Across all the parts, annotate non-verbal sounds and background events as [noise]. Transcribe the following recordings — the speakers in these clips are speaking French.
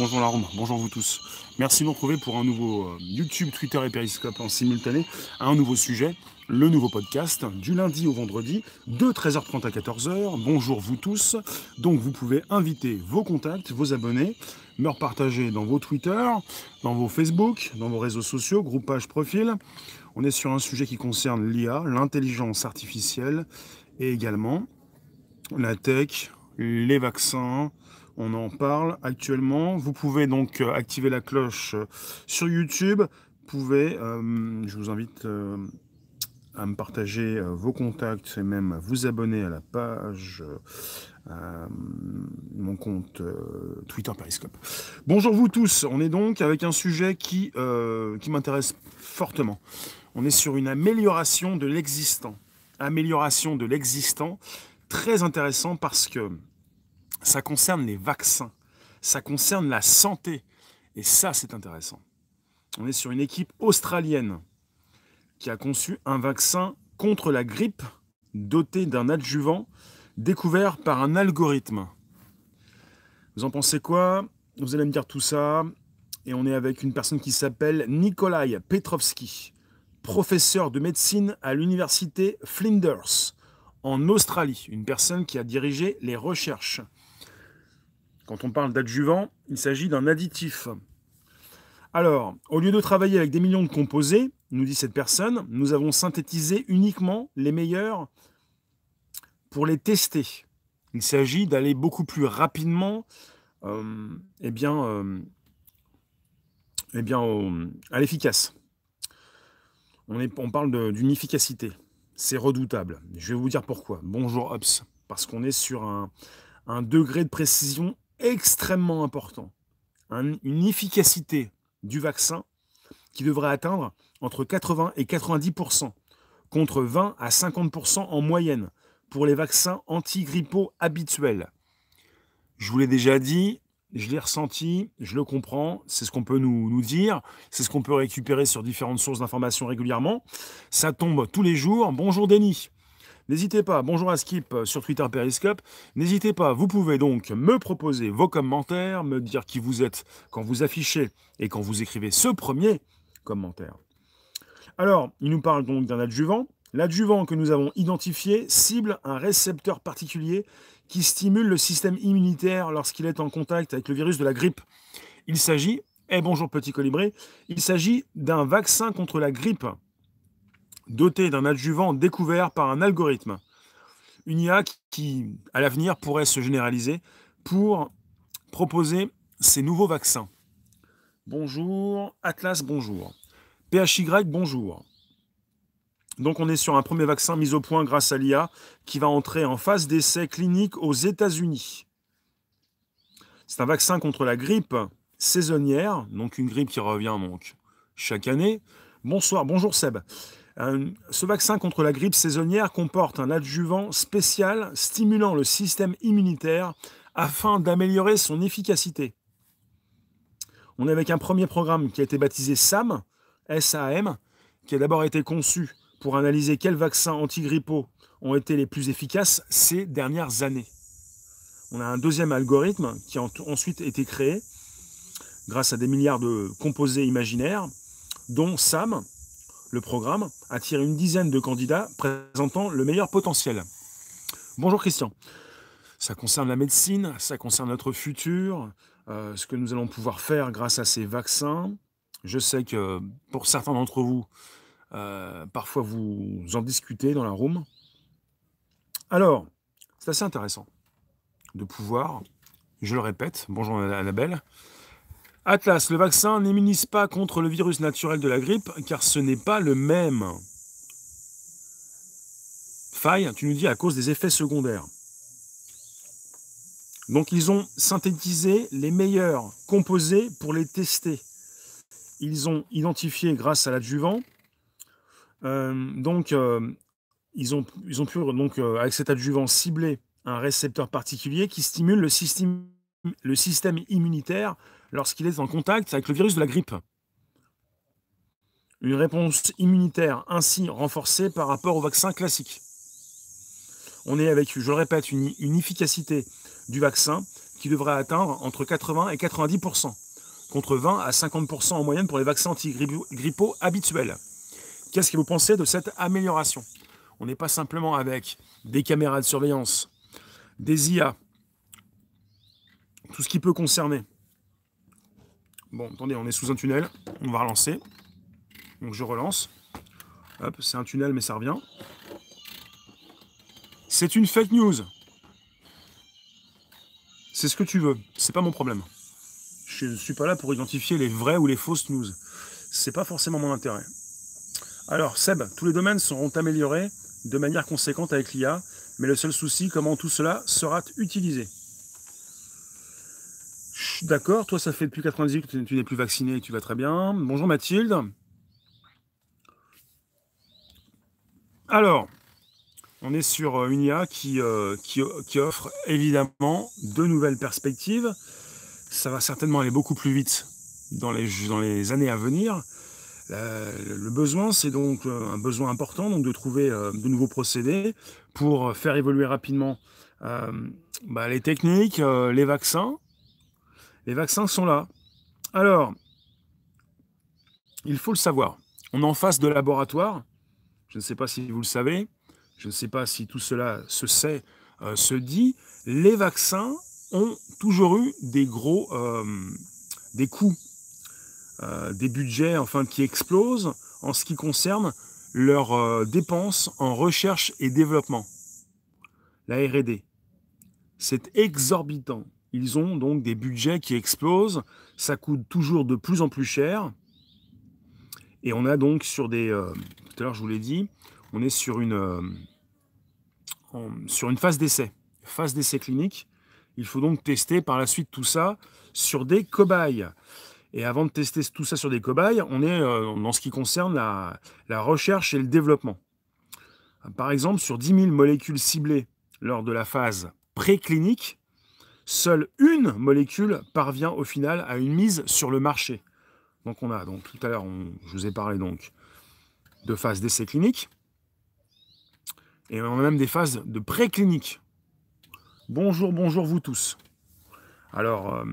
Bonjour Larome, bonjour vous tous. Merci de nous retrouver pour un nouveau euh, YouTube, Twitter et Periscope en simultané, un nouveau sujet, le nouveau podcast, du lundi au vendredi, de 13h30 à 14h. Bonjour vous tous. Donc vous pouvez inviter vos contacts, vos abonnés, me repartager dans vos Twitter, dans vos Facebook, dans vos réseaux sociaux, groupage, profil. On est sur un sujet qui concerne l'IA, l'intelligence artificielle et également la tech, les vaccins, on en parle actuellement. Vous pouvez donc euh, activer la cloche euh, sur YouTube. Vous pouvez, euh, je vous invite à me partager vos contacts et même à vous abonner à la page, mon compte Twitter Periscope. Bonjour vous tous, on est donc avec un sujet qui, qui m'intéresse fortement. On est sur une amélioration de l'existant. Amélioration de l'existant, très intéressant parce que ça concerne les vaccins, ça concerne la santé. Et ça, c'est intéressant. On est sur une équipe australienne qui a conçu un vaccin contre la grippe doté d'un adjuvant découvert par un algorithme. Vous en pensez quoi? Vous allez me dire tout ça. Et on est avec une personne qui s'appelle Nikolai Petrovski, professeur de médecine à l'université Flinders en Australie, une personne qui a dirigé les recherches quand on parle d'adjuvant, il s'agit d'un additif. Alors, au lieu de travailler avec des millions de composés, nous dit cette personne, nous avons synthétisé uniquement les meilleurs pour les tester. Il s'agit d'aller beaucoup plus rapidement euh, eh bien, euh, eh à l'efficace. On, parle d'une efficacité. C'est redoutable. Je vais vous dire pourquoi. Bonjour Ops. Parce qu'on est sur un degré de précision extrêmement important. une efficacité du vaccin qui devrait atteindre entre 80 et 90%, contre 20 à 50% en moyenne pour les vaccins antigrippaux habituels. Je vous l'ai déjà dit, je l'ai ressenti, je le comprends, c'est ce qu'on peut nous, nous dire, c'est ce qu'on peut récupérer sur différentes sources d'informations régulièrement. Ça tombe tous les jours. Bonjour Denis. N'hésitez pas, bonjour à Skip euh, sur Twitter Periscope. N'hésitez pas, vous pouvez donc me proposer vos commentaires, me dire qui vous êtes quand vous affichez et quand vous écrivez ce premier commentaire. Alors, il nous parle donc d'un adjuvant. L'adjuvant que nous avons identifié cible un récepteur particulier qui stimule le système immunitaire lorsqu'il est en contact avec le virus de la grippe. Il s'agit, eh bonjour petit colibri, il s'agit d'un vaccin contre la grippe doté d'un adjuvant découvert par un algorithme. Une IA qui, à l'avenir, pourrait se généraliser pour proposer ces nouveaux vaccins. Bonjour, Atlas, bonjour. PHY, bonjour. Donc on est sur un premier vaccin mis au point grâce à l'IA qui va entrer en phase d'essai clinique aux États-Unis. C'est un vaccin contre la grippe saisonnière, donc une grippe qui revient donc chaque année. Bonsoir, bonjour Seb. Ce vaccin contre la grippe saisonnière comporte un adjuvant spécial stimulant le système immunitaire afin d'améliorer son efficacité. On est avec un premier programme qui a été baptisé SAM, SAM, qui a d'abord été conçu pour analyser quels vaccins antigrippaux ont été les plus efficaces ces dernières années. On a un deuxième algorithme qui a ensuite été créé grâce à des milliards de composés imaginaires, dont SAM, le programme attire une dizaine de candidats présentant le meilleur potentiel. Bonjour Christian. Ça concerne la médecine, ça concerne notre futur, euh, ce que nous allons pouvoir faire grâce à ces vaccins. Je sais que pour certains d'entre vous, euh, parfois vous en discutez dans la room. Alors, c'est assez intéressant de pouvoir, je le répète, bonjour Annabelle, Atlas, le vaccin n'immunise pas contre le virus naturel de la grippe car ce n'est pas le même. Faille, tu nous dis à cause des effets secondaires. Donc ils ont synthétisé les meilleurs composés pour les tester. Ils ont identifié grâce à l'adjuvant. Euh, donc euh, ils, ont, ils ont pu donc euh, avec cet adjuvant cibler un récepteur particulier qui stimule le système, le système immunitaire lorsqu'il est en contact avec le virus de la grippe. Une réponse immunitaire ainsi renforcée par rapport au vaccin classique. On est avec, je le répète, une, efficacité du vaccin qui devrait atteindre entre 80 et 90%, contre 20 à 50% en moyenne pour les vaccins anti-grippaux habituels. Qu'est-ce que vous pensez de cette amélioration? On n'est pas simplement avec des caméras de surveillance, des IA, tout ce qui peut concerner. Bon, attendez, on est sous un tunnel, on va relancer. Donc je relance. Hop, c'est un tunnel, mais ça revient. C'est une fake news. C'est ce que tu veux, c'est pas mon problème. Je ne suis pas là pour identifier les vraies ou les fausses news. C'est pas forcément mon intérêt. Alors, Seb, tous les domaines seront améliorés de manière conséquente avec l'IA, mais le seul souci, comment tout cela sera utilisé. D'accord, toi ça fait depuis 98 que tu n'es plus vacciné et tu vas très bien. Bonjour Mathilde. Alors, on est sur une IA qui, euh, qui, offre évidemment de nouvelles perspectives. Ça va certainement aller beaucoup plus vite dans les, années à venir le besoin, c'est donc euh, un besoin important donc de trouver euh, de nouveaux procédés pour faire évoluer rapidement euh, bah, les techniques, les vaccins. Les vaccins sont là. Alors, il faut le savoir. On est en face de laboratoire. Je ne sais pas si vous le savez. Je ne sais pas si tout cela se sait, se dit. Les vaccins ont toujours eu des gros, des coûts euh, des budgets enfin qui explosent en ce qui concerne leurs euh, dépenses en recherche et développement. La R&D. C'est exorbitant. Ils ont donc des budgets qui explosent, ça coûte toujours de plus en plus cher. Et on a donc sur des... Euh, tout à l'heure je vous l'ai dit, on est sur une, sur une phase d'essai, phase d'essai clinique. Il faut donc tester par la suite tout ça sur des cobayes. Et avant de tester tout ça sur des cobayes, on est euh, dans ce qui concerne la, recherche et le développement. Par exemple, sur 10 000 molécules ciblées lors de la phase préclinique, seule une molécule parvient au final à une mise sur le marché. Donc on a, donc tout à l'heure, je vous ai parlé donc de phase d'essai clinique, et on a même des phases de préclinique. Bonjour, bonjour vous tous. Alors, euh,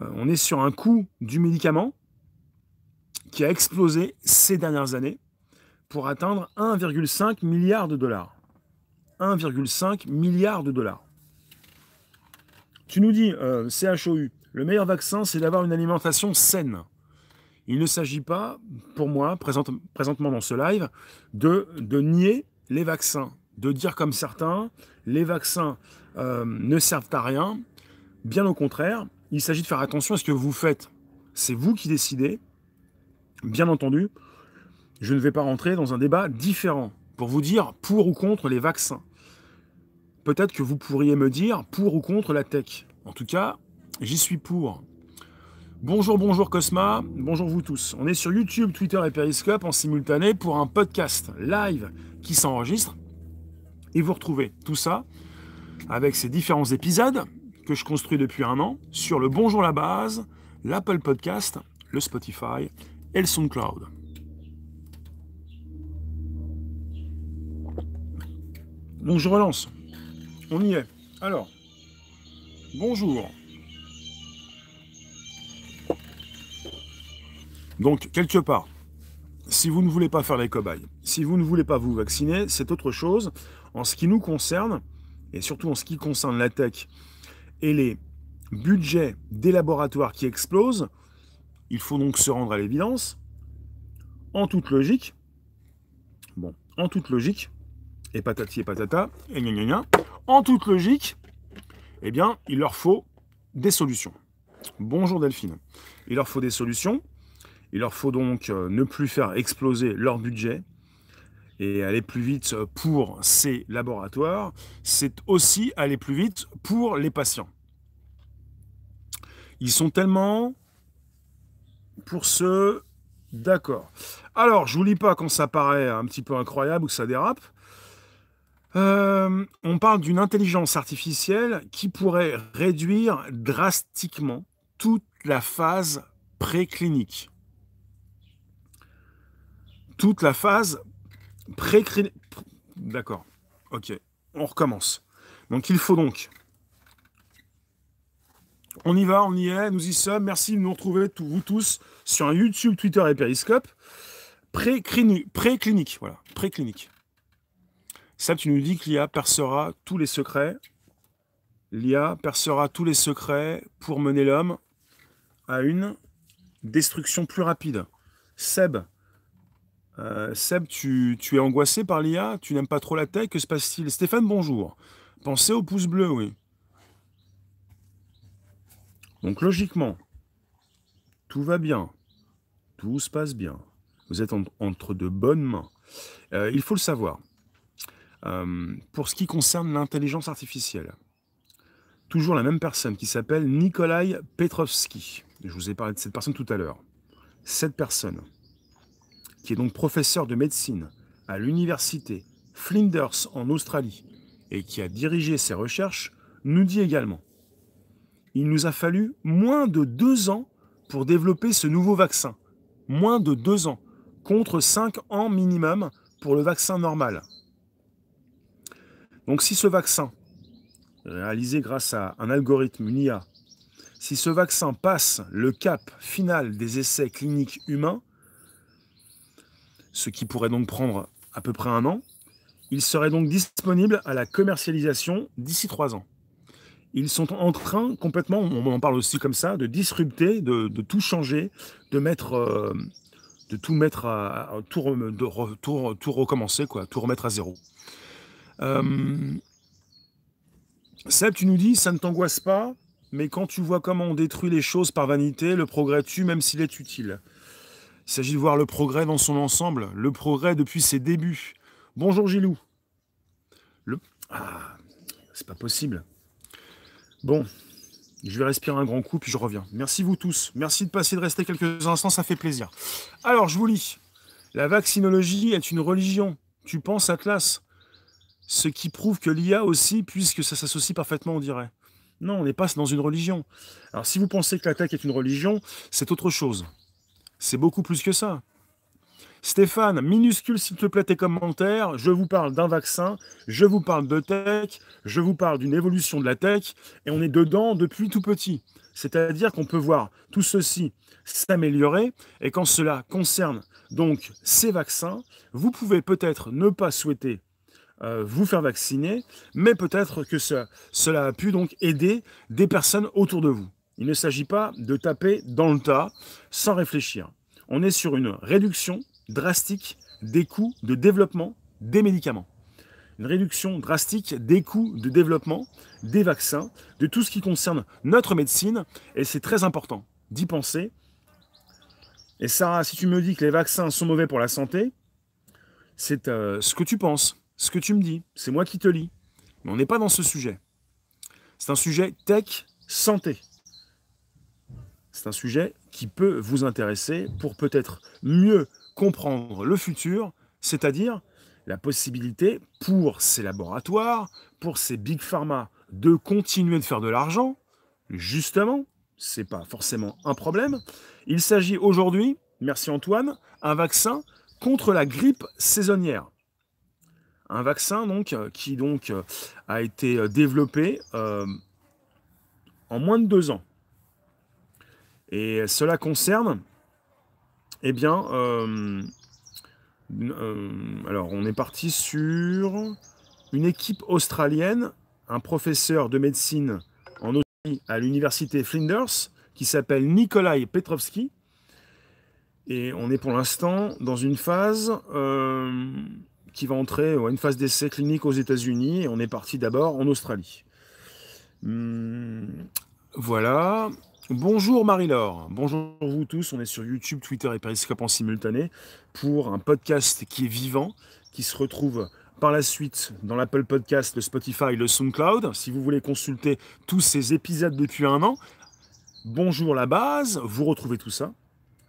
euh, on est sur un coût du médicament qui a explosé ces dernières années pour atteindre 1,5 milliard de dollars. 1,5 milliard de dollars. Tu nous dis, euh, CHOU, le meilleur vaccin, c'est d'avoir une alimentation saine. Il ne s'agit pas, pour moi, présentement dans ce live, de, nier les vaccins, de dire comme certains, les vaccins euh, ne servent à rien. Bien au contraire, il s'agit de faire attention à ce que vous faites. C'est vous qui décidez. Bien entendu, je ne vais pas rentrer dans un débat différent pour vous dire pour ou contre les vaccins. Peut-être que vous pourriez me dire pour ou contre la tech. En tout cas, j'y suis pour. Bonjour, bonjour Cosma, bonjour vous tous. On est sur YouTube, Twitter et Periscope en simultané pour un podcast live qui s'enregistre. Et vous retrouvez tout ça avec ces différents épisodes que je construis depuis un an sur le Bonjour la base, l'Apple Podcast, le Spotify et le SoundCloud. Donc je relance. On y est. Alors, bonjour. Donc, quelque part, si vous ne voulez pas faire les cobayes, si vous ne voulez pas vous vacciner, c'est autre chose. En ce qui nous concerne, et surtout en ce qui concerne la tech et les budgets des laboratoires qui explosent, il faut donc se rendre à l'évidence, en toute logique, bon, en toute logique, et patati et patata, et gna en toute logique, eh bien, il leur faut des solutions. Bonjour Delphine. Il leur faut des solutions. Il leur faut donc euh, ne plus faire exploser leur budget et aller plus vite pour ces laboratoires. C'est aussi aller plus vite pour les patients. Ils sont tellement pour ce d'accord. Alors, je vous lis pas quand ça paraît un petit peu incroyable ou que ça dérape. Euh, on parle d'une intelligence artificielle qui pourrait réduire drastiquement toute la phase préclinique. Toute la phase préclinique. D'accord. Ok. On recommence. Donc il faut donc On y va, on y est, nous y sommes. Merci de nous retrouver, vous tous, sur YouTube, Twitter et Periscope. Pré-clinique, voilà, pré-clinique. Ça, tu nous dis que l'IA percera tous les secrets. L'IA percera tous les secrets pour mener l'homme à une destruction plus rapide. Seb, euh, Seb, tu, tu, es angoissé par l'IA Tu n'aimes pas trop la tech? Que se passe-t-il? Stéphane, bonjour. Pensez au pouce bleu, oui. Donc logiquement, tout va bien. Tout se passe bien. Vous êtes entre de bonnes mains. Euh, il faut le savoir. Euh, pour ce qui concerne l'intelligence artificielle, toujours la même personne qui s'appelle Nikolai Petrovski. Je vous ai parlé de cette personne tout à l'heure. Cette personne qui est donc professeur de médecine à l'université Flinders en Australie et qui a dirigé ses recherches, nous dit également il nous a fallu moins de deux ans pour développer ce nouveau vaccin. Moins de deux ans, contre cinq ans minimum pour le vaccin normal. Donc si ce vaccin, réalisé grâce à un algorithme, une IA, si ce vaccin passe le cap final des essais cliniques humains, ce qui pourrait donc prendre à peu près un an, il serait donc disponible à la commercialisation d'ici trois ans. Ils sont en train complètement, on en parle aussi comme ça, de disrupter, de, tout changer, de mettre, euh, de tout mettre à, tout, tout, recommencer, quoi, tout remettre à zéro. Euh, Seb, tu nous dis, ça ne t'angoisse pas, mais quand tu vois comment on détruit les choses par vanité, le progrès tue même s'il est utile. Il s'agit de voir le progrès dans son ensemble, le progrès depuis ses débuts. Bonjour Gilou. Le... Ah, c'est pas possible. Bon, je vais respirer un grand coup, puis je reviens. Merci vous tous. Merci de passer, de rester quelques instants, ça fait plaisir. Alors, je vous lis. La vaccinologie est une religion. Tu penses, Atlas Ce qui prouve que l'IA aussi, puisque ça s'associe parfaitement, on dirait. Non, on n'est pas dans une religion. Alors, si vous pensez que la tech est une religion, c'est autre chose. C'est beaucoup plus que ça. Stéphane, minuscule s'il te plaît tes commentaires. Je vous parle d'un vaccin, je vous parle de tech, je vous parle d'une évolution de la tech, et on est dedans depuis tout petit. C'est-à-dire qu'on peut voir tout ceci s'améliorer, et quand cela concerne donc ces vaccins, vous pouvez peut-être ne pas souhaiter vous faire vacciner, mais peut-être que cela a pu donc aider des personnes autour de vous. Il ne s'agit pas de taper dans le tas sans réfléchir. On est sur une réduction drastique des coûts de développement des médicaments. Une réduction drastique des coûts de développement des vaccins, de tout ce qui concerne notre médecine, et c'est très important d'y penser. Et Sarah, si tu me dis que les vaccins sont mauvais pour la santé, c'est euh, ce que tu penses, ce que tu me dis, c'est moi qui te lis. Mais on n'est pas dans ce sujet. C'est un sujet tech santé. C'est un sujet qui peut vous intéresser pour peut-être mieux comprendre le futur, c'est-à-dire la possibilité pour ces laboratoires, pour ces big pharma de continuer de faire de l'argent, justement, c'est pas forcément un problème. Il s'agit aujourd'hui, merci Antoine, un vaccin contre la grippe saisonnière. Un vaccin donc euh, qui donc euh, a été euh, développé en moins de deux ans. Et cela concerne eh bien, alors on est parti sur une équipe australienne, un professeur de médecine en Australie à l'université Flinders qui s'appelle Nikolai Petrovski. Et on est pour l'instant dans une phase qui va entrer, une phase d'essai clinique aux États-Unis. On est parti d'abord en Australie. Hum, voilà. Bonjour Marie-Laure, bonjour vous tous, on est sur YouTube, Twitter et Periscope en simultané pour un podcast qui est vivant, qui se retrouve par la suite dans l'Apple Podcast, le Spotify, le SoundCloud. Si vous voulez consulter tous ces épisodes depuis un an, bonjour la base, vous retrouvez tout ça.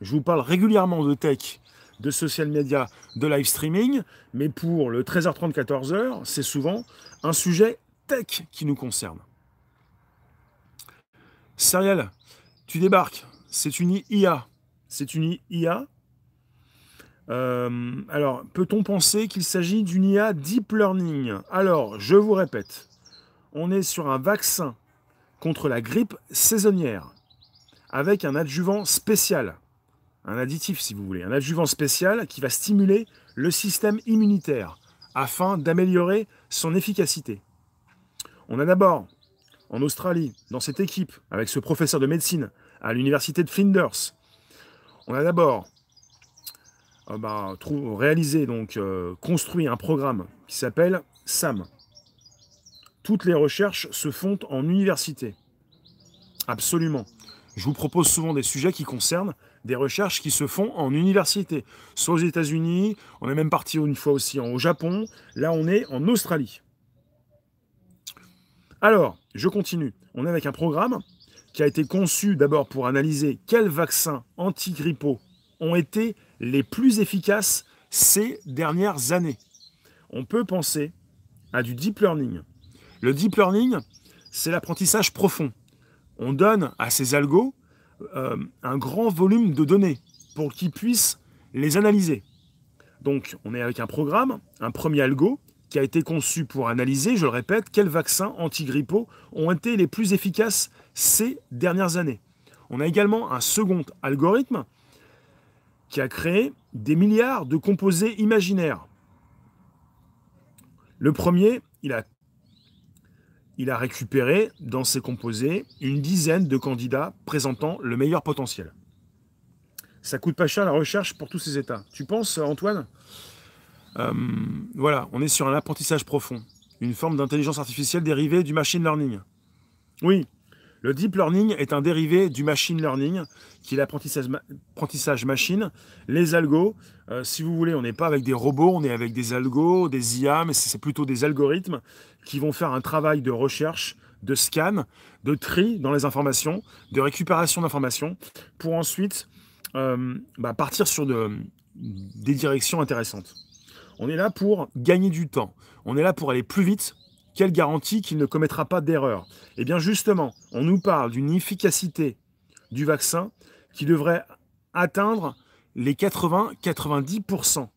Je vous parle régulièrement de tech, de social media, de live streaming, mais pour le 13h30, 14h, c'est souvent un sujet tech qui nous concerne. Serial, tu débarques, c'est une IA. C'est une IA. Euh, alors, peut-on penser qu'il s'agit d'une IA deep learning? Alors, je vous répète, on est sur un vaccin contre la grippe saisonnière avec un adjuvant spécial, un additif si vous voulez, un adjuvant spécial qui va stimuler le système immunitaire afin d'améliorer son efficacité. On a d'abord, en Australie, dans cette équipe, avec ce professeur de médecine à l'université de Flinders, on a d'abord euh, bah, réalisé, donc euh, construit un programme qui s'appelle SAM. Toutes les recherches se font en université. Absolument. Je vous propose souvent des sujets qui concernent des recherches qui se font en université, soit aux États-Unis, on est même parti une fois aussi au Japon, là on est en Australie. Alors, je continue. On est avec un programme qui a été conçu d'abord pour analyser quels vaccins antigrippaux ont été les plus efficaces ces dernières années. On peut penser à du deep learning. Le deep learning, c'est l'apprentissage profond. On donne à ces algos euh, un grand volume de données pour qu'ils puissent les analyser. Donc, on est avec un programme, un premier algo, qui a été conçu pour analyser, je le répète, quels vaccins antigrippaux ont été les plus efficaces ces dernières années. On a également un second algorithme qui a créé des milliards de composés imaginaires. Le premier, il a il a récupéré dans ses composés une dizaine de candidats présentant le meilleur potentiel. Ça coûte pas cher la recherche pour tous ces états. Tu penses, Antoine? Euh, Voilà, on est sur un apprentissage profond, une forme d'intelligence artificielle dérivée du machine learning. Oui, le deep learning est un dérivé du machine learning, qui est l'apprentissage machine. Les algos, euh, si vous voulez, on n'est pas avec des robots, on est avec des algos, des IA, mais c'est plutôt des algorithmes qui vont faire un travail de recherche, de scan, de tri dans les informations, de récupération d'informations, pour ensuite euh, bah, partir sur des directions intéressantes. On est là pour gagner du temps. On est là pour aller plus vite, quelle garantie qu'il ne commettra pas d'erreur? Eh bien justement, on nous parle d'une efficacité du vaccin qui devrait atteindre les 80-90%.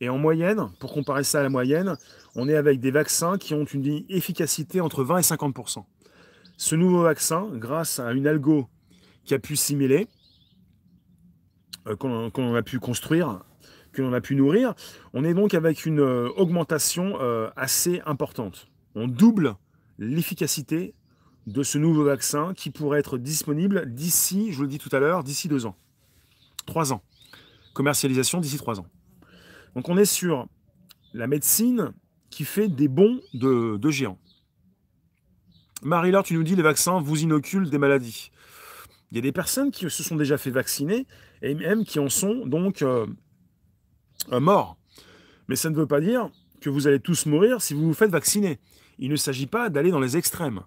Et en moyenne, pour comparer ça à la moyenne, on est avec des vaccins qui ont une efficacité entre 20 et 50%. Ce nouveau vaccin, grâce à une algo qui a pu simuler, euh, qu'on a pu construire que l'on a pu nourrir, on est donc avec une euh, augmentation euh, assez importante. On double l'efficacité de ce nouveau vaccin qui pourrait être disponible d'ici, je vous le dis tout à l'heure, d'ici deux ans. Trois ans. Commercialisation d'ici trois ans. Donc on est sur la médecine qui fait des bons de, géants. Marie-Laure, tu nous dis les vaccins vous inoculent des maladies. Il y a des personnes qui se sont déjà fait vacciner et même qui en sont donc euh, mort. Mais ça ne veut pas dire que vous allez tous mourir si vous vous faites vacciner. Il ne s'agit pas d'aller dans les extrêmes.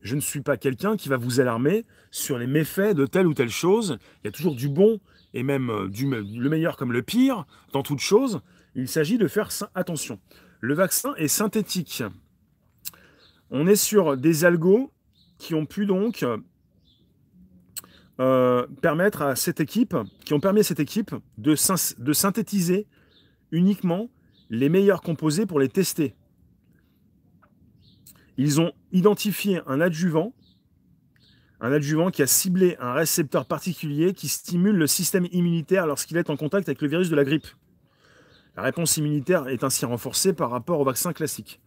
Je ne suis pas quelqu'un qui va vous alarmer sur les méfaits de telle ou telle chose. Il y a toujours du bon et même euh, du, le meilleur comme le pire dans toute chose. Il s'agit de faire attention. Le vaccin est synthétique. On est sur des algos qui ont pu donc euh, permettre à cette équipe, qui ont permis à cette équipe de, synthétiser uniquement les meilleurs composés pour les tester. Ils ont identifié un adjuvant, un adjuvant qui a ciblé un récepteur particulier qui stimule le système immunitaire lorsqu'il est en contact avec le virus de la grippe. La réponse immunitaire est ainsi renforcée par rapport au vaccin classique.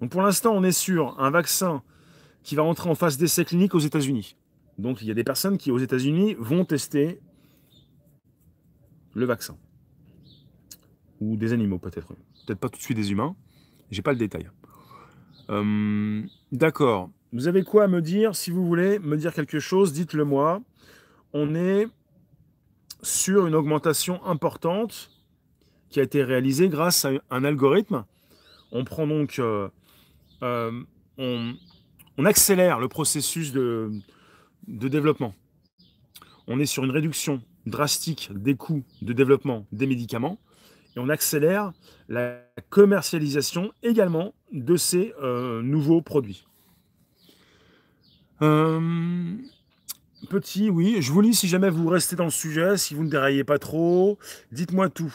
Donc pour l'instant, on est sur un vaccin qui va entrer en phase d'essai clinique aux États-Unis. Donc il y a des personnes qui, aux États-Unis, vont tester le vaccin. Ou des animaux, peut-être. Peut-être pas tout de suite des humains. J'ai pas le détail. Euh, d'accord. Vous avez quoi à me dire Si vous voulez me dire quelque chose, dites-le moi. On est sur une augmentation importante qui a été réalisée grâce à un algorithme. On prend donc, euh, euh, on, accélère le processus de, de développement. On est sur une réduction drastique des coûts de développement des médicaments et on accélère la commercialisation également de ces euh, nouveaux produits. Euh, petit, oui, je vous lis si jamais vous restez dans le sujet, si vous ne déraillez pas trop, dites-moi tout.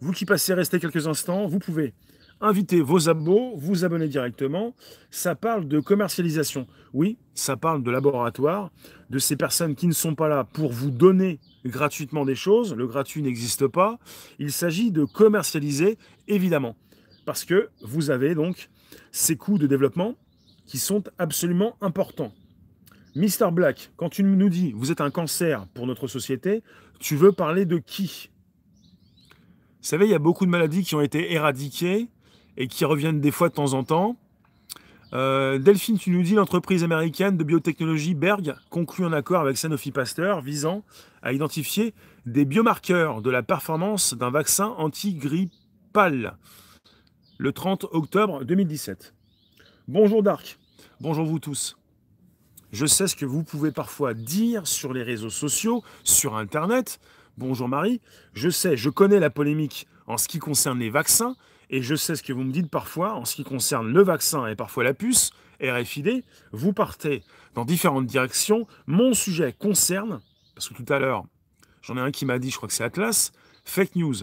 Vous qui passez rester quelques instants, vous pouvez Invitez vos abos, vous abonnez directement. Ça parle de commercialisation. Oui, ça parle de laboratoire, de ces personnes qui ne sont pas là pour vous donner gratuitement des choses. Le gratuit n'existe pas. Il s'agit de commercialiser, évidemment. Parce que vous avez donc ces coûts de développement qui sont absolument importants. Mister Black, quand tu nous dis vous êtes un cancer pour notre société, tu veux parler de qui? Vous savez, il y a beaucoup de maladies qui ont été éradiquées et qui reviennent des fois de temps en temps. Euh, Delphine, tu nous dis l'entreprise américaine de biotechnologie Berg conclut un accord avec Sanofi Pasteur visant à identifier des biomarqueurs de la performance d'un vaccin anti-grippal le 30 octobre 2017. Bonjour Dark, bonjour vous tous. Je sais ce que vous pouvez parfois dire sur les réseaux sociaux, sur Internet. Bonjour Marie, je sais, je connais la polémique en ce qui concerne les vaccins, et je sais ce que vous me dites parfois en ce qui concerne le vaccin et parfois la puce, RFID, vous partez dans différentes directions. Mon sujet concerne, parce que tout à l'heure, j'en ai un qui m'a dit, je crois que c'est Atlas, fake news.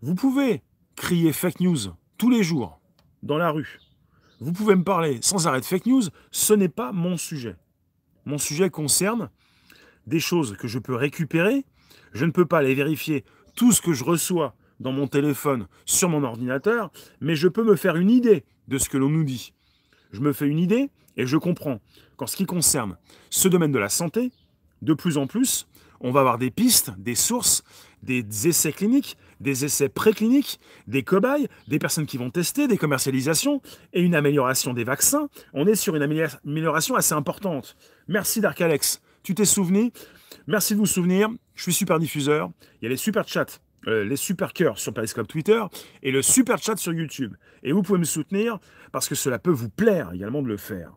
Vous pouvez crier fake news tous les jours dans la rue. Vous pouvez me parler sans arrêt de fake news, ce n'est pas mon sujet. Mon sujet concerne des choses que je peux récupérer. Je ne peux pas les vérifier tout ce que je reçois dans mon téléphone, sur mon ordinateur, mais je peux me faire une idée de ce que l'on nous dit. Je me fais une idée et je comprends qu'en ce qui concerne ce domaine de la santé, de plus en plus, on va avoir des pistes, des sources, des essais cliniques, des essais précliniques, des cobayes, des personnes qui vont tester, des commercialisations et une amélioration des vaccins. On est sur une amélioration assez importante. Merci Dark Alex. Tu t'es souvenu? Merci de vous souvenir. Je suis super diffuseur. Il y a les super chats euh, les super cœurs sur Periscope Twitter et le super chat sur YouTube. Et vous pouvez me soutenir parce que cela peut vous plaire également de le faire.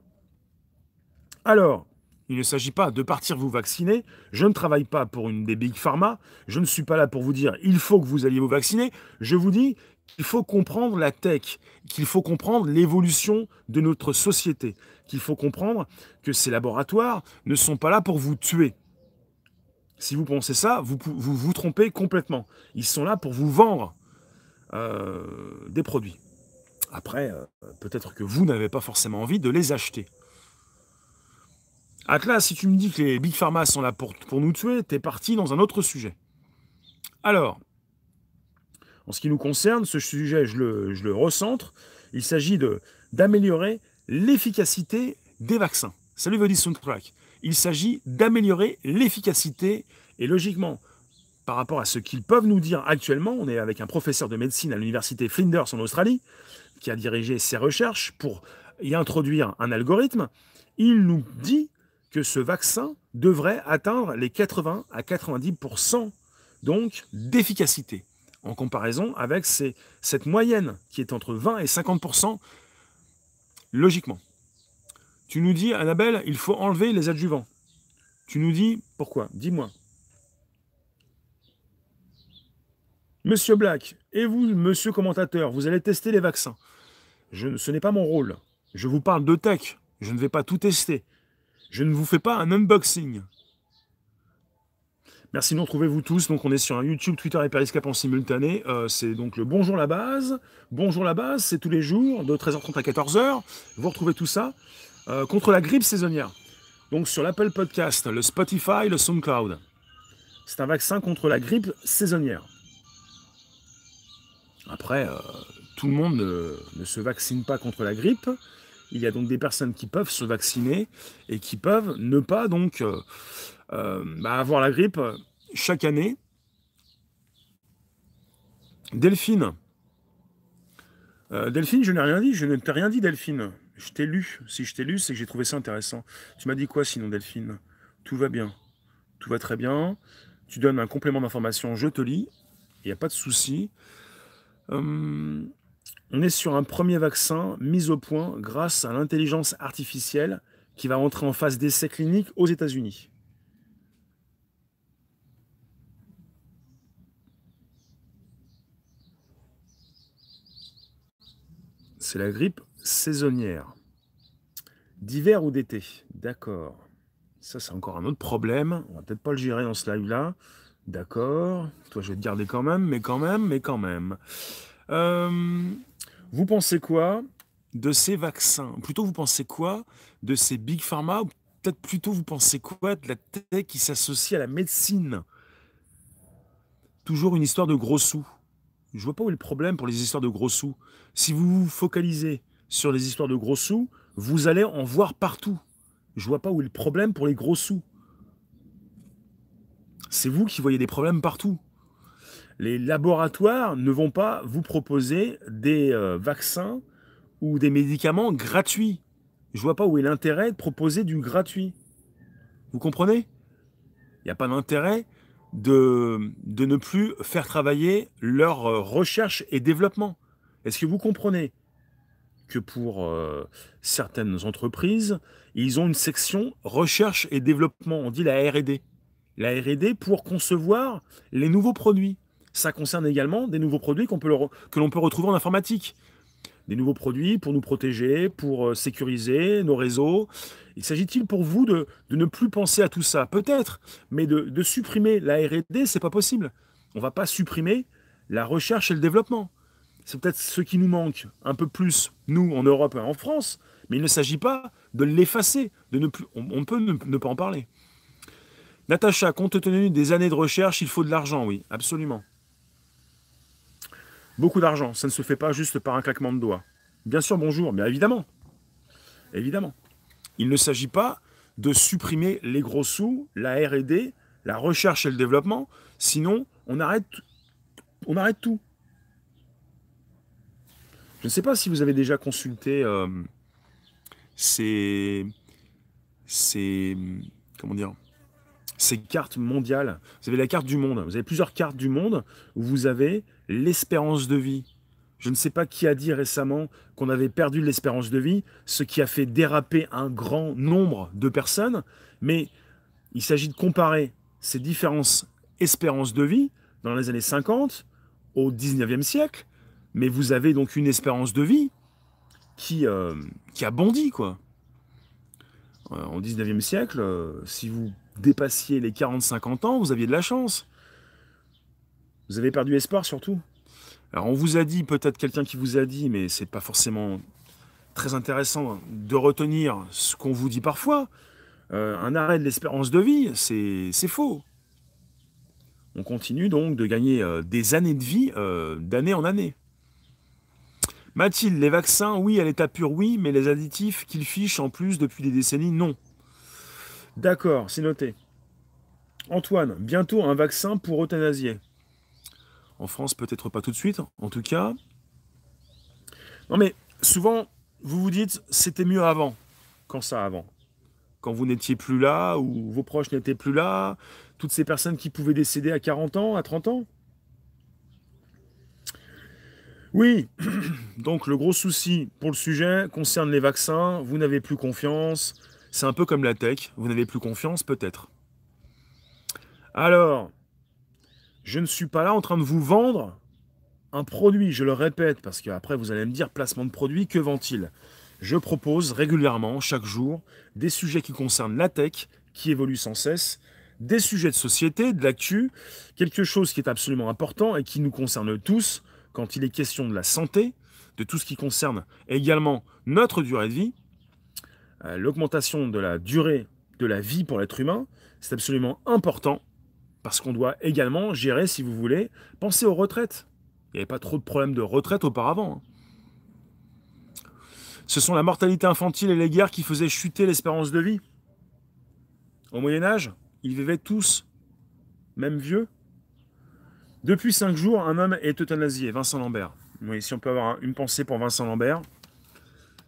Alors, il ne s'agit pas de partir vous vacciner. Je ne travaille pas pour une des big pharma. Je ne suis pas là pour vous dire il faut que vous alliez vous vacciner. Je vous dis qu'il faut comprendre la tech, qu'il faut comprendre l'évolution de notre société, qu'il faut comprendre que ces laboratoires ne sont pas là pour vous tuer. Si vous pensez ça, vous vous, trompez complètement. Ils sont là pour vous vendre euh, des produits. Après, euh, peut-être que vous n'avez pas forcément envie de les acheter. Atlas, si tu me dis que les Big Pharma sont là pour, pour nous tuer, t'es parti dans un autre sujet. Alors, en ce qui nous concerne, ce sujet, je le, recentre. Il s'agit d'améliorer l'efficacité des vaccins. Salut Vodis Soundtrack il s'agit d'améliorer l'efficacité et logiquement, par rapport à ce qu'ils peuvent nous dire actuellement, on est avec un professeur de médecine à l'université Flinders en Australie, qui a dirigé ses recherches pour y introduire un algorithme, il nous dit que ce vaccin devrait atteindre les 80 à 90% donc d'efficacité en comparaison avec cette moyenne qui est entre 20 et 50% logiquement. Tu nous dis, Annabelle, il faut enlever les adjuvants. Tu nous dis, pourquoi? Dis-moi. Monsieur Black, et vous, monsieur commentateur, vous allez tester les vaccins. Je, ce n'est pas mon rôle. Je vous parle de tech. Je ne vais pas tout tester. Je ne vous fais pas un unboxing. Merci de nous retrouver vous tous. Donc on est sur un YouTube, Twitter et Periscope en simultané. Euh, c'est donc le Bonjour la base. Bonjour la base, c'est tous les jours de 13h30 à 14h. Vous retrouvez tout ça. Euh, contre la grippe saisonnière. Donc sur l'Apple Podcast, le Spotify, le SoundCloud. C'est un vaccin contre la grippe saisonnière. Après, euh, tout le monde ne, se vaccine pas contre la grippe. Il y a donc des personnes qui peuvent se vacciner et qui peuvent ne pas donc euh, bah, avoir la grippe chaque année. Delphine. Delphine, je n'ai rien dit, je ne t'ai rien dit, Delphine. Je t'ai lu. Si je t'ai lu, c'est que j'ai trouvé ça intéressant. Tu m'as dit quoi sinon, Delphine? Tout va bien. Tout va très bien. Tu donnes un complément d'information, je te lis. Il n'y a pas de souci. Hum, on est sur un premier vaccin mis au point grâce à l'intelligence artificielle qui va entrer en phase d'essai clinique aux États-Unis. C'est la grippe saisonnière. D'hiver ou d'été D'accord. Ça, c'est encore un autre problème. On va peut-être pas le gérer dans ce live-là. D'accord. Toi, je vais te garder quand même, mais quand même, mais quand même. Euh, Vous pensez quoi de ces vaccins? Plutôt, vous pensez quoi de ces big pharma? Ou peut-être plutôt, vous pensez quoi de la tech qui s'associe à la médecine? Toujours une histoire de gros sous. Je vois pas où est le problème pour les histoires de gros sous. Si vous vous focalisez sur les histoires de gros sous, vous allez en voir partout. Je vois pas où est le problème pour les gros sous. C'est vous qui voyez des problèmes partout. Les laboratoires ne vont pas vous proposer des euh, vaccins ou des médicaments gratuits. Je vois pas où est l'intérêt de proposer du gratuit. Vous comprenez? Il n'y a pas d'intérêt de, ne plus faire travailler leur euh, recherche et développement. Est-ce que vous comprenez? Que pour euh, certaines entreprises, ils ont une section recherche et développement, on dit la RD. La RD pour concevoir les nouveaux produits. Ça concerne également des nouveaux produits que l'on peut retrouver en informatique. Des nouveaux produits pour nous protéger, pour euh, sécuriser nos réseaux. Il s'agit-il pour vous de, ne plus penser à tout ça? Peut-être, mais de, supprimer la RD, c'est pas possible. On va pas supprimer la recherche et le développement. C'est peut-être ce qui nous manque un peu plus, nous, en Europe et en France, mais il ne s'agit pas de l'effacer, de ne plus, on, peut ne, pas en parler. Natacha, compte tenu des années de recherche, il faut de l'argent, oui, absolument. Beaucoup d'argent, ça ne se fait pas juste par un claquement de doigts. Bien sûr, bonjour, mais évidemment. Évidemment. Il ne s'agit pas de supprimer les gros sous, la RD, la recherche et le développement, sinon on arrête, on arrête tout. Je ne sais pas si vous avez déjà consulté euh, ces, comment dire, ces cartes mondiales. Vous avez la carte du monde. Vous avez plusieurs cartes du monde où vous avez l'espérance de vie. Je ne sais pas qui a dit récemment qu'on avait perdu l'espérance de vie, ce qui a fait déraper un grand nombre de personnes, mais il s'agit de comparer ces différentes espérances de vie dans les années 50 au 19e siècle mais vous avez donc une espérance de vie qui, euh, qui a bondi, quoi. Euh, au 19e siècle, euh, si vous dépassiez les 40-50 ans, vous aviez de la chance. Vous avez perdu espoir surtout. Alors on vous a dit, peut-être quelqu'un qui vous a dit, mais c'est pas forcément très intéressant de retenir ce qu'on vous dit parfois. un arrêt de l'espérance de vie, c'est faux. On continue donc de gagner des années de vie d'année en année. Mathilde, les vaccins, oui, à l'état pur, oui, mais les additifs qu'ils fichent en plus depuis des décennies, non. D'accord, c'est noté. Antoine, bientôt un vaccin pour euthanasier. En France, peut-être pas tout de suite, en tout cas. Non mais souvent, vous vous dites, c'était mieux avant. Quand ça avant Quand vous n'étiez plus là, ou vos proches n'étaient plus là, toutes ces personnes qui pouvaient décéder à 40 ans, à 30 ans oui, [clears throat] donc le gros souci pour le sujet concerne les vaccins. Vous n'avez plus confiance. C'est un peu comme la tech. Vous n'avez plus confiance, peut-être. Alors, je ne suis pas là en train de vous vendre un produit, je le répète, parce qu'après vous allez me dire placement de produit, que vend-il? Je propose régulièrement, chaque jour, des sujets qui concernent la tech, qui évoluent sans cesse, des sujets de société, de l'actu, quelque chose qui est absolument important et qui nous concerne tous, quand il est question de la santé, de tout ce qui concerne également notre durée de vie, euh, l'augmentation de la durée de la vie pour l'être humain, c'est absolument important parce qu'on doit également gérer, si vous voulez, penser aux retraites. Il n'y avait pas trop de problèmes de retraite auparavant. Hein. Ce sont la mortalité infantile et les guerres qui faisaient chuter l'espérance de vie. Au Moyen Âge, ils vivaient tous, même vieux, depuis cinq jours, un homme est euthanasié, Vincent Lambert. Oui, si on peut avoir une pensée pour Vincent Lambert,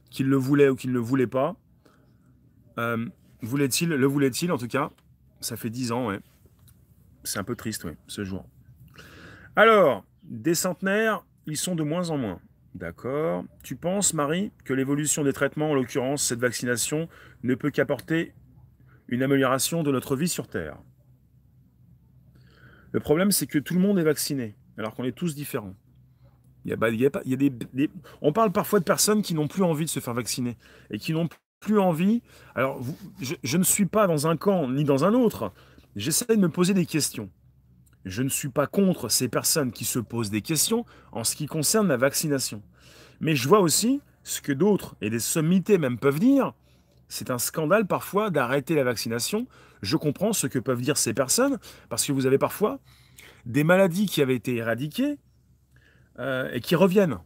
qu'il le voulait ou qu'il ne le voulait pas. Euh, voulait-il, le voulait-il en tout cas Ça fait dix ans, ouais. C'est un peu triste, ouais, ce jour. Alors, des centenaires, ils sont de moins en moins. D'accord. Tu penses, Marie, que l'évolution des traitements, en l'occurrence cette vaccination, ne peut qu'apporter une amélioration de notre vie sur Terre? Le problème, c'est que tout le monde est vacciné, alors qu'on est tous différents. On parle parfois de personnes qui n'ont plus envie de se faire vacciner et qui n'ont plus envie. Alors, je, je, ne suis pas dans un camp ni dans un autre. J'essaie de me poser des questions. Je ne suis pas contre ces personnes qui se posent des questions en ce qui concerne la vaccination. Mais je vois aussi ce que d'autres, et des sommités même, peuvent dire. C'est un scandale parfois d'arrêter la vaccination. Je comprends ce que peuvent dire ces personnes, parce que vous avez parfois des maladies qui avaient été éradiquées euh, et qui reviennent.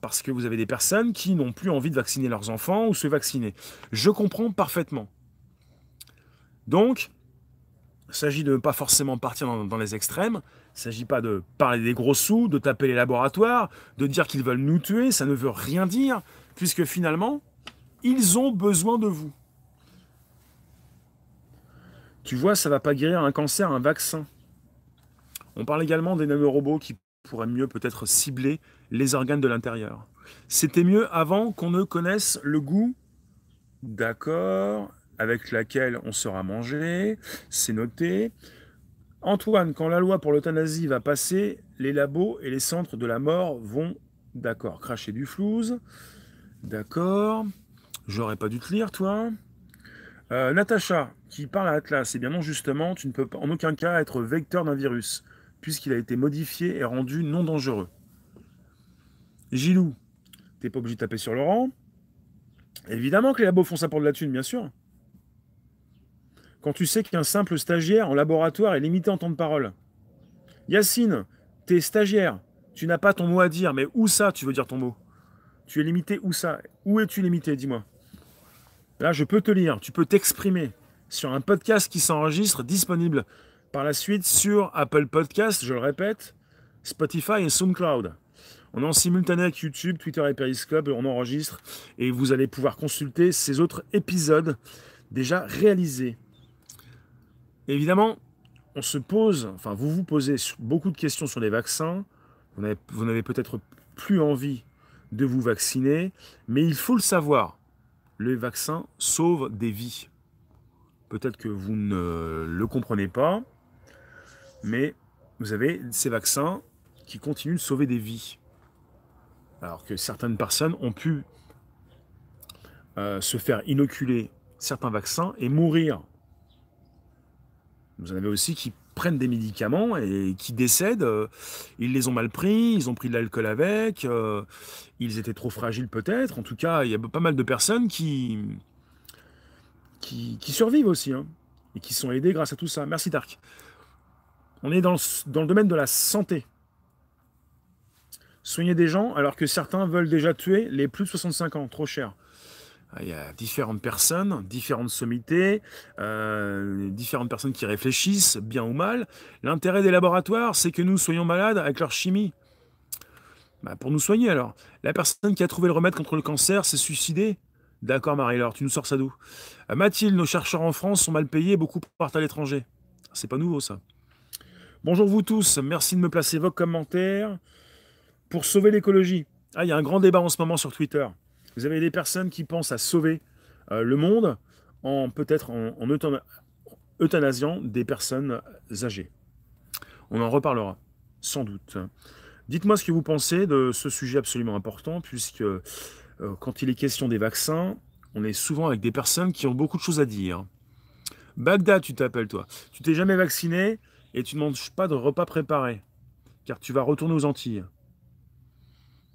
Parce que vous avez des personnes qui n'ont plus envie de vacciner leurs enfants ou se vacciner. Je comprends parfaitement. Donc, il s'agit de ne pas forcément partir dans, les extrêmes. Il ne s'agit pas de parler des gros sous, de taper les laboratoires, de dire qu'ils veulent nous tuer. Ça ne veut rien dire, puisque finalement, ils ont besoin de vous. Tu vois, ça ne va pas guérir un cancer, un vaccin. On parle également des nanorobots qui pourraient mieux peut-être cibler les organes de l'intérieur. C'était mieux avant qu'on ne connaisse le goût. D'accord avec laquelle on sera mangé, c'est noté. Antoine, quand la loi pour l'euthanasie va passer, les labos et les centres de la mort vont, d'accord, cracher du flouze, d'accord, j'aurais pas dû te lire, toi. Euh, Natacha, qui parle à Atlas, eh bien non, justement, tu ne peux en aucun cas être vecteur d'un virus, puisqu'il a été modifié et rendu non dangereux. Gilou, t'es pas obligé de taper sur Laurent. Évidemment que les labos font ça pour de la thune, bien sûr. Quand tu sais qu'un simple stagiaire en laboratoire est limité en temps de parole. Yacine, tu es stagiaire, tu n'as pas ton mot à dire, mais où ça tu veux dire ton mot? Tu es limité où ça? Où es-tu limité, dis-moi Là, je peux te lire, tu peux t'exprimer sur un podcast qui s'enregistre, disponible par la suite sur Apple Podcast, je le répète, Spotify et SoundCloud. On est en simultané avec YouTube, Twitter et Periscope, on enregistre et vous allez pouvoir consulter ces autres épisodes déjà réalisés. Évidemment, on se pose, enfin vous vous posez beaucoup de questions sur les vaccins, vous n'avez peut-être plus envie de vous vacciner, mais il faut le savoir, les vaccins sauvent des vies. Peut-être que vous ne le comprenez pas, mais vous avez ces vaccins qui continuent de sauver des vies. Alors que certaines personnes ont pu euh, se faire inoculer certains vaccins et mourir vous en avez aussi qui prennent des médicaments et qui décèdent. Euh, ils les ont mal pris, ils ont pris de l'alcool avec, euh, ils étaient trop fragiles peut-être. En tout cas, il y a pas mal de personnes qui, qui, survivent aussi hein, et qui sont aidées grâce à tout ça. Merci Dark. On est dans dans le domaine de la santé. Soigner des gens alors que certains veulent déjà tuer les plus de 65 ans, trop cher. Il y a différentes personnes, différentes sommités, euh, différentes personnes qui réfléchissent, bien ou mal. L'intérêt des laboratoires, c'est que nous soyons malades avec leur chimie. Bah, pour nous soigner alors. La personne qui a trouvé le remède contre le cancer s'est suicidée. D'accord Marie-Laure, tu nous sors ça d'où? Euh, Mathilde, nos chercheurs en France sont mal payés, beaucoup partent à l'étranger. C'est pas nouveau ça. Bonjour vous tous, merci de me placer vos commentaires. Pour sauver l'écologie. Ah, il y a un grand débat en ce moment sur Twitter. Vous avez des personnes qui pensent à sauver euh, le monde en peut-être en, euthanasiant des personnes âgées. On en reparlera, sans doute. Dites-moi ce que vous pensez de ce sujet absolument important, puisque euh, quand il est question des vaccins, on est souvent avec des personnes qui ont beaucoup de choses à dire. Bagdad, tu t'appelles toi. Tu t'es jamais vacciné et tu ne manges pas de repas préparé, car tu vas retourner aux Antilles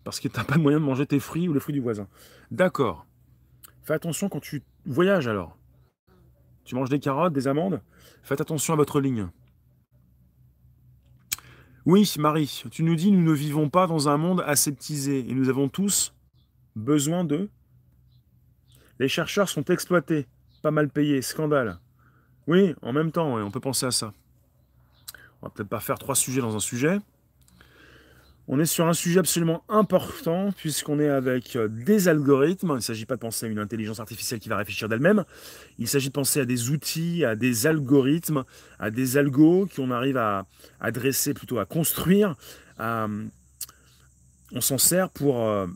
parce que tu n'as pas de moyen de manger tes fruits ou les fruits du voisin. D'accord. Fais attention quand tu voyages alors. Tu manges des carottes, des amandes? Faites attention à votre ligne. Oui, Marie, tu nous dis nous ne vivons pas dans un monde aseptisé et nous avons tous besoin de. Les chercheurs sont exploités, pas mal payés, scandale. Oui, en même temps, on peut penser à ça. On va peut-être pas faire trois sujets dans un sujet. On est sur un sujet absolument important puisqu'on est avec euh, des algorithmes. Il ne s'agit pas de penser à une intelligence artificielle qui va réfléchir d'elle-même. Il s'agit de penser à des outils, à des algorithmes, à des algos qu'on arrive à adresser, plutôt à construire. on s'en sert pour euh,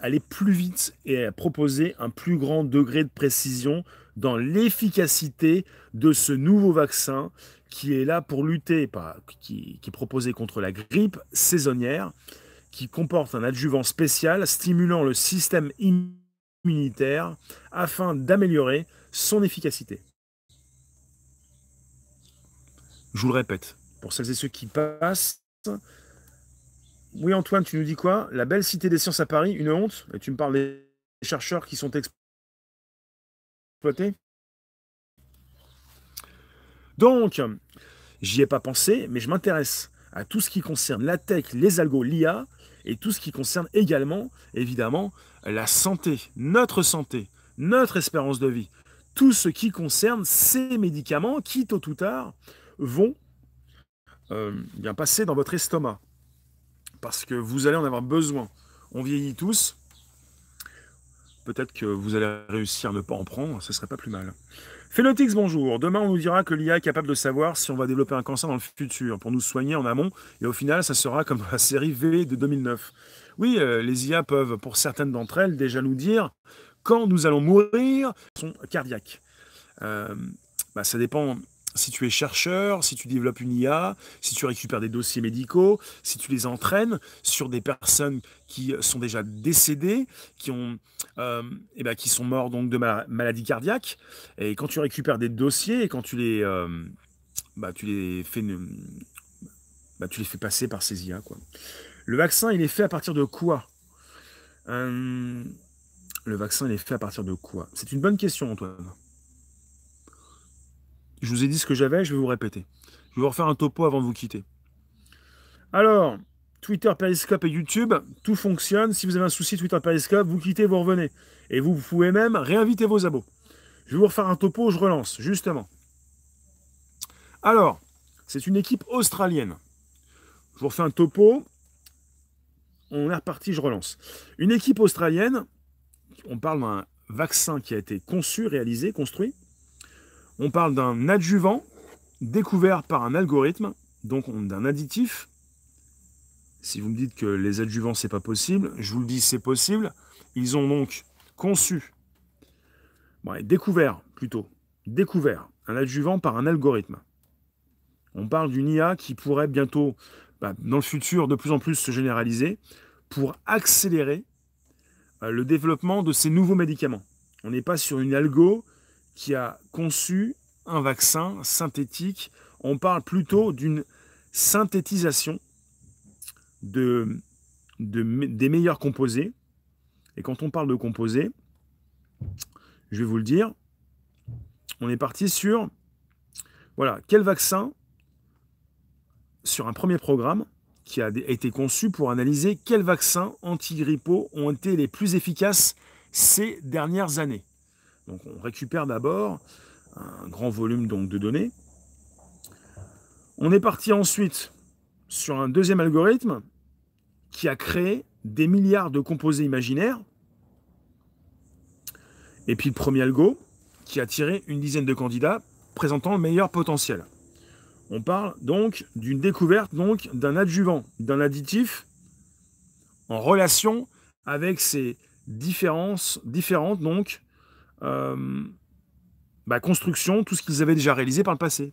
aller plus vite et proposer un plus grand degré de précision dans l'efficacité de ce nouveau vaccin qui est là pour lutter, qui, qui est proposé contre la grippe saisonnière, qui comporte un adjuvant spécial stimulant le système immunitaire afin d'améliorer son efficacité. Je vous le répète, pour celles et ceux qui passent, oui, Antoine, tu nous dis quoi? La belle cité des sciences à Paris, une honte? Et tu me parles des chercheurs qui sont Donc, j'y ai pas pensé, mais je m'intéresse à tout ce qui concerne la tech, les algos, l'IA, et tout ce qui concerne également, évidemment, la santé, notre santé, notre espérance de vie, tout ce qui concerne ces médicaments qui, tôt ou tard, vont euh, bien passer dans votre estomac. Parce que vous allez en avoir besoin. On vieillit tous. Peut-être que vous allez réussir à ne pas en prendre, ce serait pas plus mal. Phénotix, bonjour. Demain, on nous dira que l'IA est capable de savoir si on va développer un cancer dans le futur pour nous soigner en amont. Et au final, ça sera comme la série V de 2009. Oui, euh, les IA peuvent, pour certaines d'entre elles, déjà nous dire quand nous allons mourir, sont cardiaques. Euh, bah, ça dépend si tu es chercheur, si tu développes une IA, si tu récupères des dossiers médicaux, si tu les entraînes sur des personnes qui sont déjà décédées, qui, ont, euh, eh ben, qui sont morts donc de maladie cardiaque, et quand tu récupères des dossiers et quand tu les, euh, bah, tu les fais, bah, tu les fais passer par ces IA. Quoi. Le vaccin, il est fait à partir de quoi? Euh, Le vaccin, il est fait à partir de quoi? C'est une bonne question, Antoine. Je vous ai dit ce que j'avais, je vais vous répéter. Je vais vous refaire un topo avant de vous quitter. Alors, Twitter, Periscope et YouTube, tout fonctionne. Si vous avez un souci Twitter, Periscope, vous quittez, vous revenez. Et vous, pouvez même réinviter vos abos. Je vais vous refaire un topo, je relance, justement. Alors, c'est une équipe australienne. Je vous refais un topo. On est reparti, je relance. Une équipe australienne, on parle d'un vaccin qui a été conçu, réalisé, construit, on parle d'un adjuvant découvert par un algorithme, donc d'un additif. Si vous me dites que les adjuvants, c'est pas possible, je vous le dis, c'est possible. Ils ont donc conçu, découvert plutôt, découvert un adjuvant par un algorithme. On parle d'une IA qui pourrait bientôt, bah, dans le futur, de plus en plus se généraliser pour accélérer euh, le développement de ces nouveaux médicaments. On n'est pas sur une algo qui a conçu un vaccin synthétique. On parle plutôt d'une synthétisation de, des meilleurs composés. Et quand on parle de composés, je vais vous le dire, on est parti sur, voilà, quel vaccin, sur un premier programme qui a été conçu pour analyser quels vaccins antigrippaux ont été les plus efficaces ces dernières années. Donc on récupère d'abord un grand volume donc, de données. On est parti ensuite sur un deuxième algorithme qui a créé des milliards de composés imaginaires. Et puis le premier algo qui a tiré une dizaine de candidats présentant le meilleur potentiel. On parle donc d'une découverte donc d'un adjuvant, d'un additif en relation avec ces différences différentes donc bah, construction, tout ce qu'ils avaient déjà réalisé par le passé.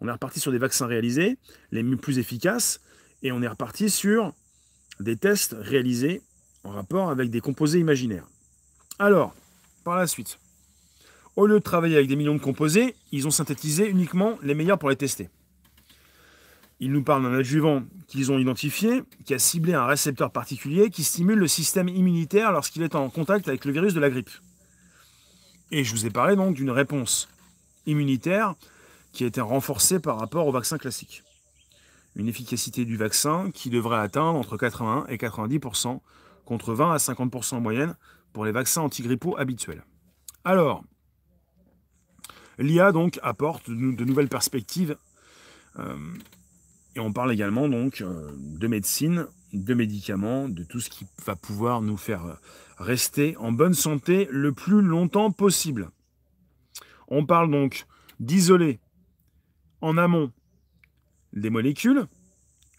On est reparti sur des vaccins réalisés, les plus efficaces, et on est reparti sur des tests réalisés en rapport avec des composés imaginaires. Alors, par la suite, au lieu de travailler avec des millions de composés, ils ont synthétisé uniquement les meilleurs pour les tester. Ils nous parlent d'un adjuvant qu'ils ont identifié, qui a ciblé un récepteur particulier qui stimule le système immunitaire lorsqu'il est en contact avec le virus de la grippe. Et je vous ai parlé donc d'une réponse immunitaire qui a été renforcée par rapport au vaccin classique. Une efficacité du vaccin qui devrait atteindre entre 80 et 90% contre 20 à 50% en moyenne pour les vaccins antigrippaux habituels. Alors, l'IA donc apporte de nouvelles perspectives euh, et on parle également donc euh, de médecine, de médicaments, de tout ce qui va pouvoir nous faire euh, rester en bonne santé le plus longtemps possible. On parle donc d'isoler en amont des molécules.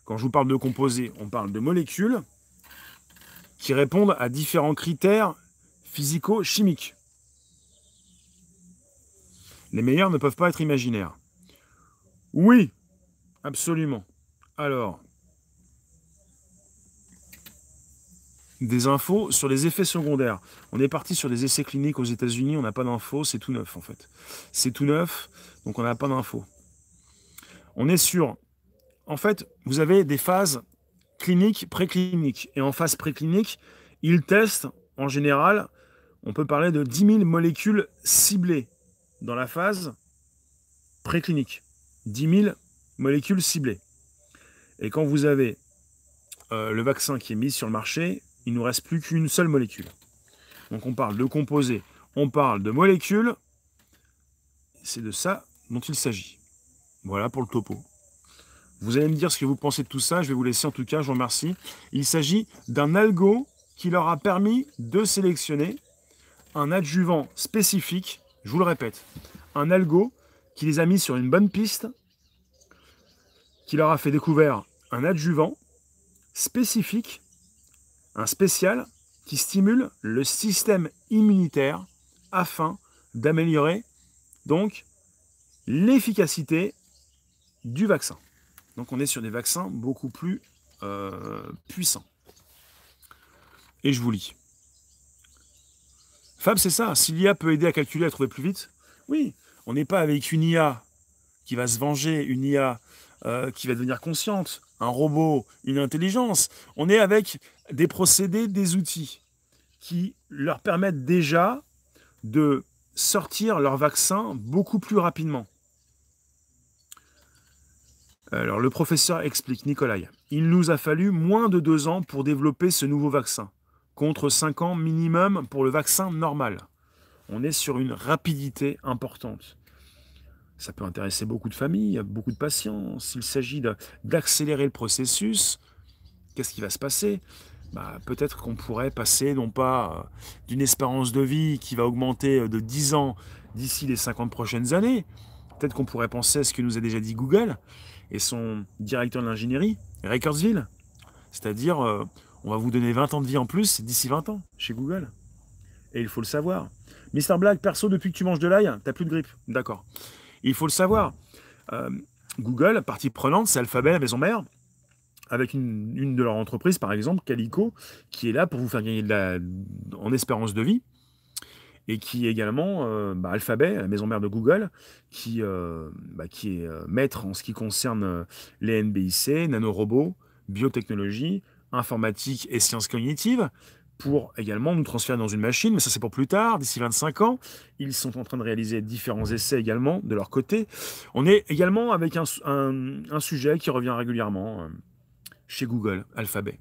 Quand je vous parle de composés, on parle de molécules qui répondent à différents critères physico-chimiques. Les meilleurs ne peuvent pas être imaginaires. Oui, absolument. Alors, des infos sur les effets secondaires. On est parti sur des essais cliniques aux États-Unis, on n'a pas d'infos, c'est tout neuf en fait. C'est tout neuf, donc on n'a pas d'infos. On est sur. En fait, vous avez des phases clinique, préclinique. Et en phase préclinique, ils testent, en général, on peut parler de 10 000 molécules ciblées dans la phase préclinique. 10 000 molécules ciblées. Et quand vous avez euh, le vaccin qui est mis sur le marché, il ne nous reste plus qu'une seule molécule. Donc on parle de composés, on parle de molécules. C'est de ça dont il s'agit. Voilà pour le topo. Vous allez me dire ce que vous pensez de tout ça. Je vais vous laisser en tout cas, je vous remercie. Il s'agit d'un algo qui leur a permis de sélectionner un adjuvant spécifique. Je vous le répète, un algo qui les a mis sur une bonne piste, qui leur a fait découvrir un adjuvant spécifique, un spécial qui stimule le système immunitaire afin d'améliorer donc l'efficacité du vaccin. Donc on est sur des vaccins beaucoup plus euh, puissants. Et je vous lis. Fab, c'est ça. Si l'IA peut aider à calculer, à trouver plus vite, oui. On n'est pas avec une IA qui va se venger, une IA euh, qui va devenir consciente, un robot, une intelligence. On est avec des procédés, des outils qui leur permettent déjà de sortir leur vaccin beaucoup plus rapidement. Alors le professeur explique, Nicolai, il nous a fallu moins de deux ans pour développer ce nouveau vaccin, contre cinq ans minimum pour le vaccin normal. On est sur une rapidité importante. Ça peut intéresser beaucoup de familles, beaucoup de patients. S'il s'agit d'accélérer le processus, qu'est-ce qui va se passer? Bah, Peut-être qu'on pourrait passer non pas euh, d'une espérance de vie qui va augmenter euh, de 10 ans d'ici les 50 prochaines années. Peut-être qu'on pourrait penser à ce que nous a déjà dit Google, et son directeur de l'ingénierie, Kurzweil. C'est-à-dire, euh, on va vous donner 20 ans de vie en plus d'ici 20 ans chez Google. Et il faut le savoir. Mister Black, perso, depuis que tu manges de l'ail, t'as plus de grippe. D'accord. Il faut le savoir. Google, partie prenante, c'est Alphabet, la maison mère, avec une, de leurs entreprises, par exemple, Calico, qui est là pour vous faire gagner de la, en espérance de vie et qui est également euh, bah, Alphabet, la maison mère de Google, qui, euh, bah, qui est euh, maître en ce qui concerne les NBIC, nanorobots, biotechnologie, informatique et sciences cognitives, pour également nous transférer dans une machine, mais ça c'est pour plus tard, d'ici 25 ans. Ils sont en train de réaliser différents essais également de leur côté. On est également avec un, un sujet qui revient régulièrement chez Google, Alphabet.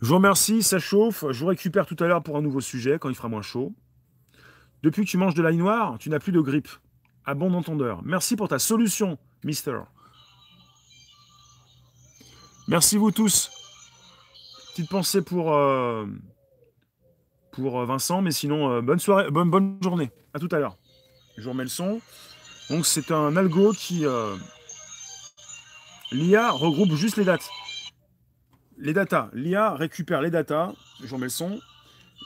Je vous remercie, ça chauffe. Je vous récupère tout à l'heure pour un nouveau sujet quand il fera moins chaud. Depuis que tu manges de l'ail noir, tu n'as plus de grippe. À bon entendeur. Merci pour ta solution, Mister. Merci vous tous. Petite pensée pour, euh, euh, Vincent, mais sinon, euh, bonne soirée, bonne, bonne journée. À tout à l'heure. Je vous remets le son. Donc c'est un algo qui... L'IA regroupe juste les dates les datas. L'IA récupère les datas. Je remets le son.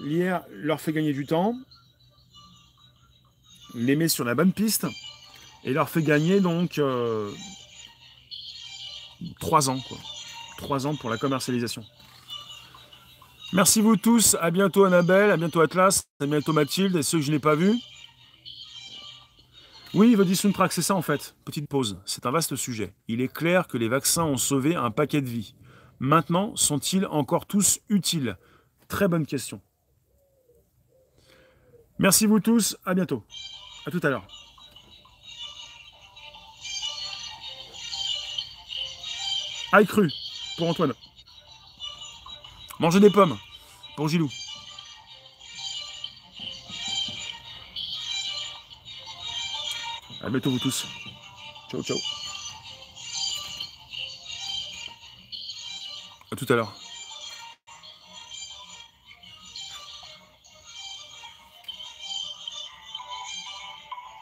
L'IA leur fait gagner du temps. Les met sur la bonne piste. Et leur fait gagner donc euh, 3 ans. Quoi. 3 ans pour la commercialisation. Merci vous tous. À bientôt Annabelle. À bientôt Atlas. À bientôt Mathilde. Et ceux que je n'ai pas vus. Oui, dire Soundtrack, c'est ça en fait. Petite pause. C'est un vaste sujet. Il est clair que les vaccins ont sauvé un paquet de vies. Maintenant, sont-ils encore tous utiles? Très bonne question. Merci vous tous, à bientôt. À tout à l'heure. Aïe cru pour Antoine. Mangez des pommes pour Gilou. À bientôt vous tous. Ciao, ciao. À tout à l'heure.